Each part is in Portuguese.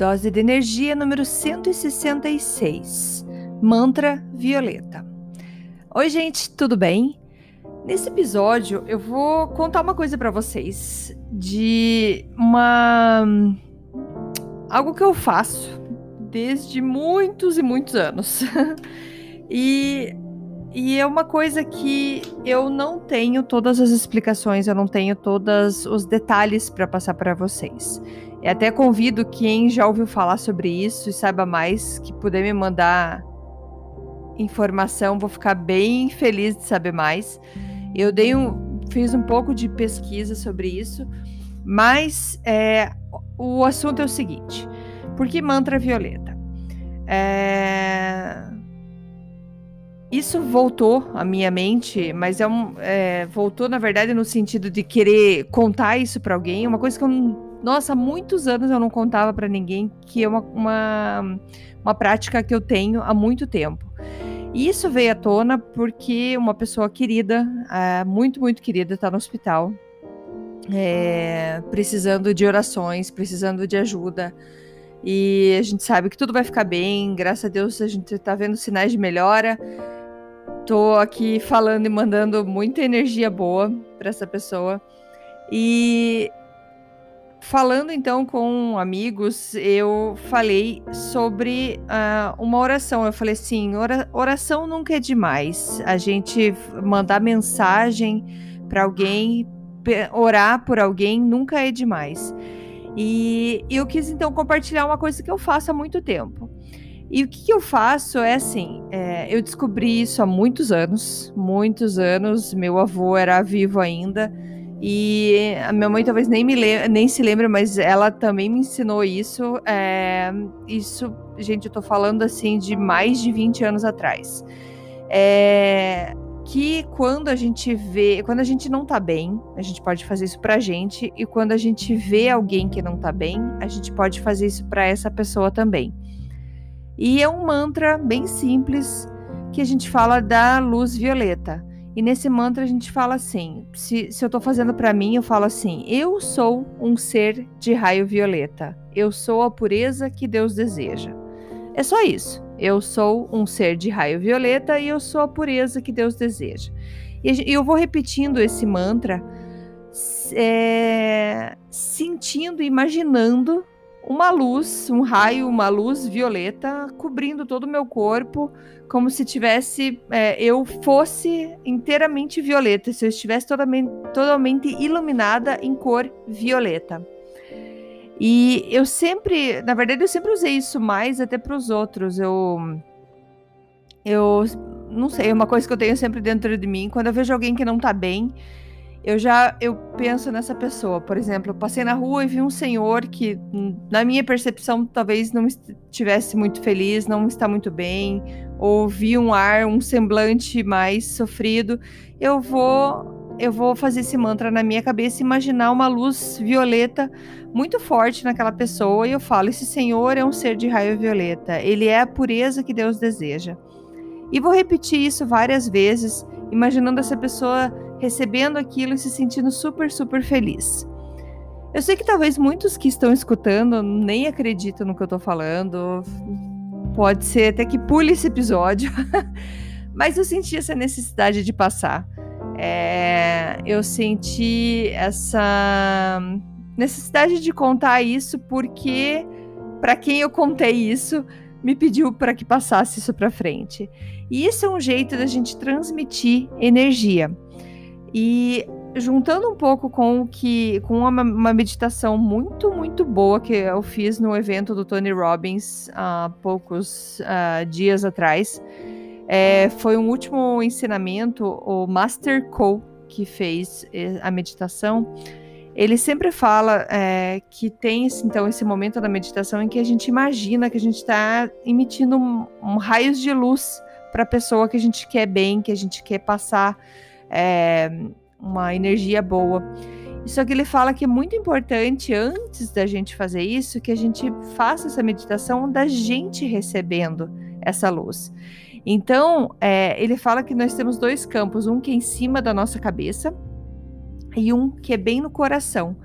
Dose de energia número 166. Mantra Violeta. Oi, gente, tudo bem? Nesse episódio eu vou contar uma coisa para vocês de uma algo que eu faço desde muitos e muitos anos. e e é uma coisa que eu não tenho todas as explicações, eu não tenho todos os detalhes para passar para vocês. E até convido quem já ouviu falar sobre isso e saiba mais que puder me mandar informação, vou ficar bem feliz de saber mais. Eu dei um, fiz um pouco de pesquisa sobre isso, mas é, o assunto é o seguinte: por que mantra violeta? É, isso voltou à minha mente, mas é um, é, voltou na verdade no sentido de querer contar isso para alguém, uma coisa que eu nossa, há muitos anos eu não contava para ninguém que é uma, uma, uma prática que eu tenho há muito tempo. E isso veio à tona porque uma pessoa querida, é, muito, muito querida, está no hospital, é, precisando de orações, precisando de ajuda. E a gente sabe que tudo vai ficar bem, graças a Deus a gente está vendo sinais de melhora. Tô aqui falando e mandando muita energia boa para essa pessoa. E Falando então com amigos, eu falei sobre uh, uma oração. Eu falei assim: oração nunca é demais. A gente mandar mensagem para alguém, orar por alguém nunca é demais. E eu quis então compartilhar uma coisa que eu faço há muito tempo. E o que, que eu faço é assim: é, eu descobri isso há muitos anos, muitos anos. Meu avô era vivo ainda. E a minha mãe talvez nem, me nem se lembre, mas ela também me ensinou isso. É, isso, gente, eu tô falando assim de mais de 20 anos atrás. É, que quando a gente vê, quando a gente não tá bem, a gente pode fazer isso pra gente, e quando a gente vê alguém que não tá bem, a gente pode fazer isso para essa pessoa também. E é um mantra bem simples que a gente fala da luz violeta. E nesse mantra a gente fala assim: se, se eu estou fazendo para mim, eu falo assim: eu sou um ser de raio violeta. Eu sou a pureza que Deus deseja. É só isso. Eu sou um ser de raio violeta e eu sou a pureza que Deus deseja. E eu vou repetindo esse mantra, é, sentindo, imaginando uma luz, um raio, uma luz violeta cobrindo todo o meu corpo, como se tivesse é, eu fosse inteiramente violeta, se eu estivesse totalmente, totalmente iluminada em cor violeta. E eu sempre, na verdade, eu sempre usei isso mais até para os outros. Eu, eu não sei, é uma coisa que eu tenho sempre dentro de mim. Quando eu vejo alguém que não está bem, eu já eu penso nessa pessoa. Por exemplo, eu passei na rua e vi um senhor que, na minha percepção, talvez não estivesse muito feliz, não está muito bem, ou vi um ar, um semblante mais sofrido. Eu vou eu vou fazer esse mantra na minha cabeça, imaginar uma luz violeta muito forte naquela pessoa e eu falo: esse senhor é um ser de raio violeta. Ele é a pureza que Deus deseja. E vou repetir isso várias vezes, imaginando essa pessoa recebendo aquilo e se sentindo super, super feliz. Eu sei que talvez muitos que estão escutando nem acreditam no que eu tô falando. Pode ser até que pule esse episódio. Mas eu senti essa necessidade de passar. É, eu senti essa necessidade de contar isso porque para quem eu contei isso me pediu para que passasse isso para frente. E isso é um jeito da gente transmitir energia. E juntando um pouco com que com uma, uma, meditação muito muito boa que eu fiz no evento do Tony Robbins há poucos uh, dias atrás é, foi um último ensinamento o Master Co que fez eh, a meditação, ele sempre fala é, que tem então esse momento da meditação em que a gente imagina que a gente está emitindo um, um raios de luz para a pessoa que a gente quer bem, que a gente quer passar é, uma energia boa. Só que ele fala que é muito importante, antes da gente fazer isso, que a gente faça essa meditação da gente recebendo essa luz. Então, é, ele fala que nós temos dois campos, um que é em cima da nossa cabeça e um que é bem no coração.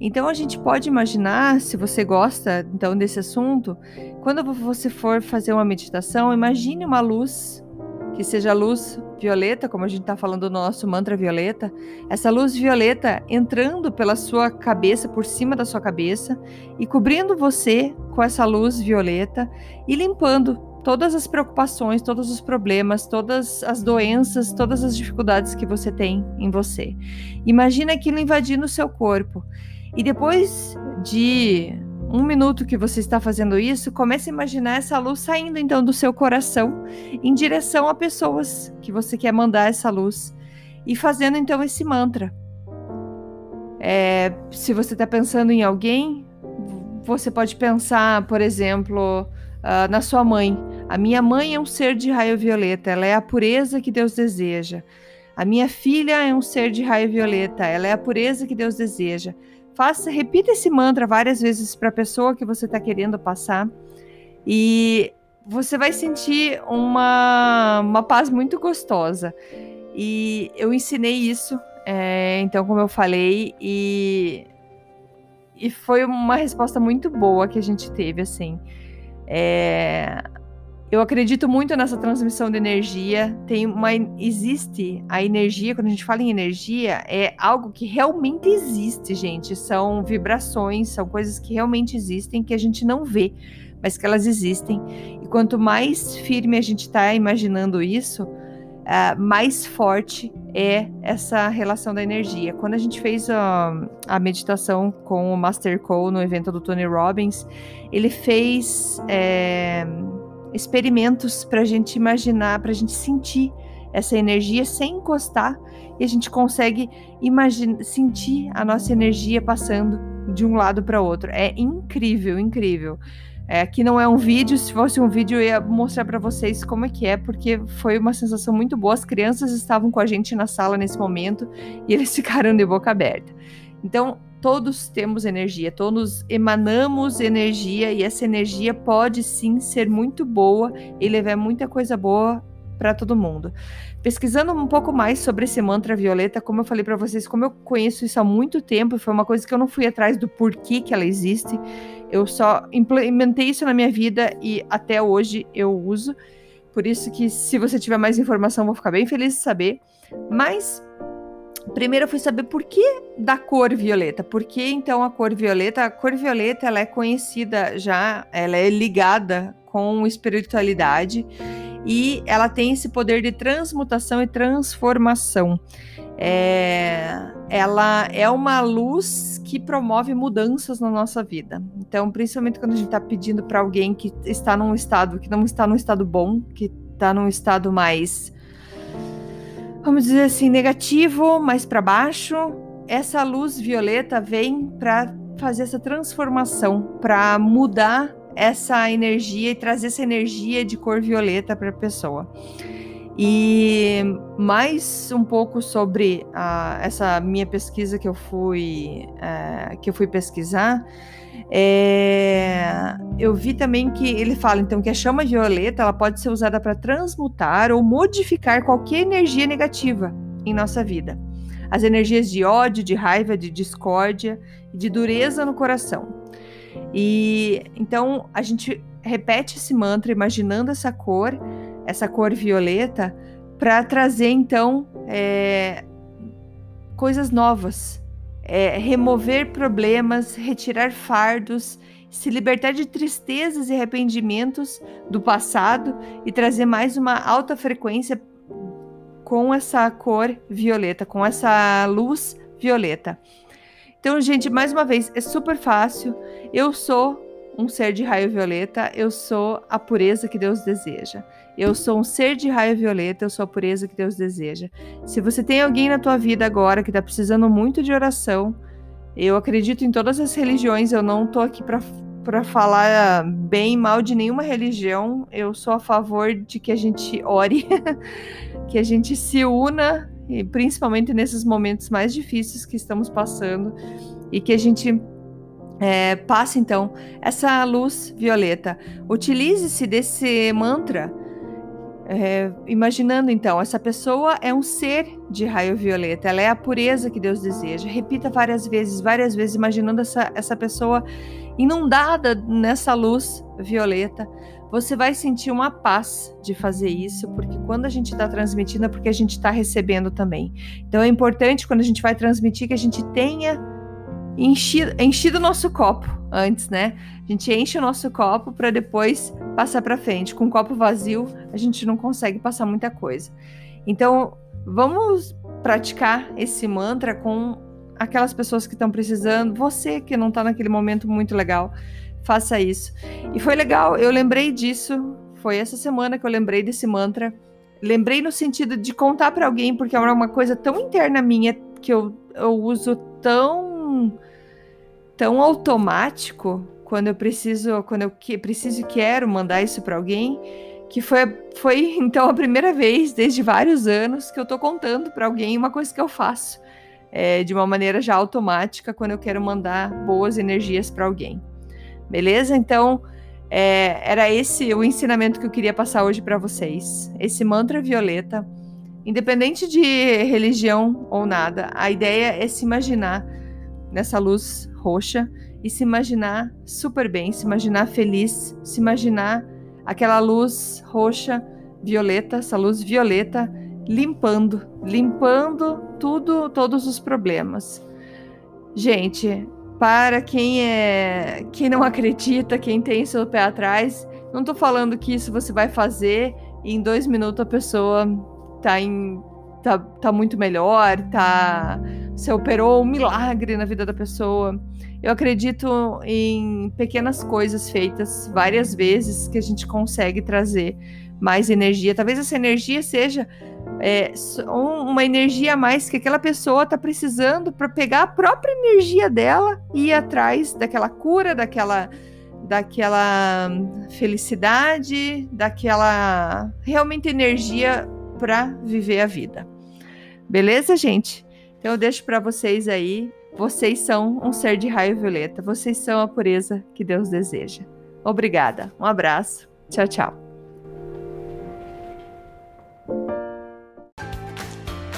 Então, a gente pode imaginar, se você gosta então desse assunto, quando você for fazer uma meditação, imagine uma luz que seja luz violeta, como a gente está falando no nosso mantra violeta, essa luz violeta entrando pela sua cabeça, por cima da sua cabeça, e cobrindo você com essa luz violeta e limpando todas as preocupações, todos os problemas, todas as doenças, todas as dificuldades que você tem em você. Imagina aquilo invadindo o seu corpo. E depois de um minuto que você está fazendo isso, comece a imaginar essa luz saindo então do seu coração em direção a pessoas que você quer mandar essa luz e fazendo então esse mantra. É, se você está pensando em alguém, você pode pensar, por exemplo, uh, na sua mãe. A minha mãe é um ser de raio violeta, ela é a pureza que Deus deseja. A minha filha é um ser de raio violeta, ela é a pureza que Deus deseja. Faça, repita esse mantra várias vezes para a pessoa que você está querendo passar e você vai sentir uma, uma paz muito gostosa. E eu ensinei isso, é, então, como eu falei, e, e foi uma resposta muito boa que a gente teve, assim. É, eu acredito muito nessa transmissão de energia. Tem uma existe a energia, quando a gente fala em energia, é algo que realmente existe, gente. São vibrações, são coisas que realmente existem que a gente não vê, mas que elas existem. E quanto mais firme a gente está imaginando isso, uh, mais forte é essa relação da energia. Quando a gente fez a, a meditação com o Master Cole no evento do Tony Robbins, ele fez. É, experimentos para a gente imaginar, para a gente sentir essa energia sem encostar e a gente consegue imaginar, sentir a nossa energia passando de um lado para outro. É incrível, incrível. É, aqui não é um vídeo, se fosse um vídeo eu ia mostrar para vocês como é que é, porque foi uma sensação muito boa. As crianças estavam com a gente na sala nesse momento e eles ficaram de boca aberta. Então, todos temos energia, todos emanamos energia e essa energia pode sim ser muito boa e levar muita coisa boa para todo mundo. Pesquisando um pouco mais sobre esse mantra violeta, como eu falei para vocês, como eu conheço isso há muito tempo, foi uma coisa que eu não fui atrás do porquê que ela existe. Eu só implementei isso na minha vida e até hoje eu uso. Por isso que se você tiver mais informação, vou ficar bem feliz de saber. Mas Primeiro eu fui saber por que da cor violeta. Por que então a cor violeta? A cor violeta ela é conhecida já, ela é ligada com espiritualidade e ela tem esse poder de transmutação e transformação. É, ela é uma luz que promove mudanças na nossa vida. Então, principalmente quando a gente está pedindo para alguém que está num estado que não está num estado bom, que está num estado mais vamos dizer assim, negativo, mais para baixo, essa luz violeta vem para fazer essa transformação, para mudar essa energia e trazer essa energia de cor violeta para a pessoa. E mais um pouco sobre a, essa minha pesquisa que eu fui é, que eu fui pesquisar, é, eu vi também que ele fala então que a chama violeta ela pode ser usada para transmutar ou modificar qualquer energia negativa em nossa vida. As energias de ódio, de raiva, de discórdia de dureza no coração. E então a gente repete esse mantra imaginando essa cor, essa cor violeta, para trazer então é, coisas novas, é, remover problemas, retirar fardos, se libertar de tristezas e arrependimentos do passado e trazer mais uma alta frequência com essa cor violeta, com essa luz violeta. Então, gente, mais uma vez, é super fácil. Eu sou um ser de raio violeta, eu sou a pureza que Deus deseja. Eu sou um ser de raio violeta, eu sou a pureza que Deus deseja. Se você tem alguém na tua vida agora que está precisando muito de oração, eu acredito em todas as religiões, eu não tô aqui para falar bem mal de nenhuma religião. Eu sou a favor de que a gente ore, que a gente se una, e principalmente nesses momentos mais difíceis que estamos passando, e que a gente é, passe então essa luz violeta. Utilize-se desse mantra é, imaginando então, essa pessoa é um ser de raio violeta, ela é a pureza que Deus deseja. Repita várias vezes, várias vezes, imaginando essa, essa pessoa inundada nessa luz violeta. Você vai sentir uma paz de fazer isso, porque quando a gente está transmitindo é porque a gente está recebendo também. Então é importante quando a gente vai transmitir que a gente tenha enchido, enchido o nosso copo antes, né? A gente enche o nosso copo para depois passar para frente. Com o copo vazio, a gente não consegue passar muita coisa. Então, vamos praticar esse mantra com aquelas pessoas que estão precisando. Você que não está naquele momento muito legal, faça isso. E foi legal, eu lembrei disso. Foi essa semana que eu lembrei desse mantra. Lembrei no sentido de contar para alguém, porque é uma coisa tão interna minha que eu, eu uso tão tão automático quando eu preciso, quando eu que, preciso e quero mandar isso para alguém, que foi, foi então a primeira vez desde vários anos que eu tô contando para alguém uma coisa que eu faço é, de uma maneira já automática quando eu quero mandar boas energias para alguém. Beleza? Então, é, era esse o ensinamento que eu queria passar hoje para vocês. Esse mantra violeta, independente de religião ou nada, a ideia é se imaginar nessa luz roxa e se imaginar super bem, se imaginar feliz, se imaginar aquela luz roxa, violeta, essa luz violeta limpando, limpando tudo, todos os problemas. Gente, para quem é, quem não acredita, quem tem seu pé atrás, não tô falando que isso você vai fazer e em dois minutos a pessoa tá em tá, tá muito melhor, tá você operou um milagre na vida da pessoa. Eu acredito em pequenas coisas feitas várias vezes que a gente consegue trazer mais energia. Talvez essa energia seja é, uma energia a mais que aquela pessoa está precisando para pegar a própria energia dela e ir atrás daquela cura, daquela, daquela felicidade, daquela realmente energia para viver a vida. Beleza, gente? Então eu deixo para vocês aí. Vocês são um ser de raio violeta. Vocês são a pureza que Deus deseja. Obrigada. Um abraço. Tchau, tchau.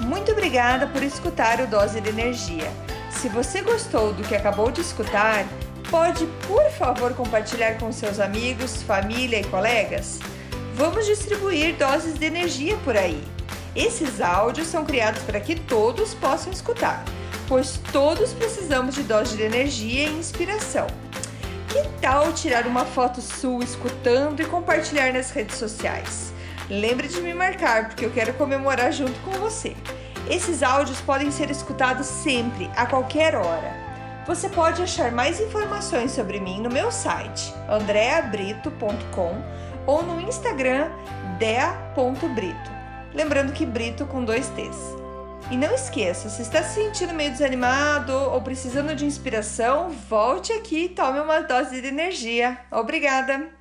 Muito obrigada por escutar o Dose de Energia. Se você gostou do que acabou de escutar, pode, por favor, compartilhar com seus amigos, família e colegas? Vamos distribuir doses de energia por aí. Esses áudios são criados para que todos possam escutar, pois todos precisamos de dose de energia e inspiração. Que tal tirar uma foto sua escutando e compartilhar nas redes sociais? Lembre de me marcar, porque eu quero comemorar junto com você. Esses áudios podem ser escutados sempre, a qualquer hora. Você pode achar mais informações sobre mim no meu site andreabrito.com ou no Instagram dea.brito. Lembrando que Brito com dois T's. E não esqueça, se está se sentindo meio desanimado ou precisando de inspiração, volte aqui e tome uma dose de energia. Obrigada!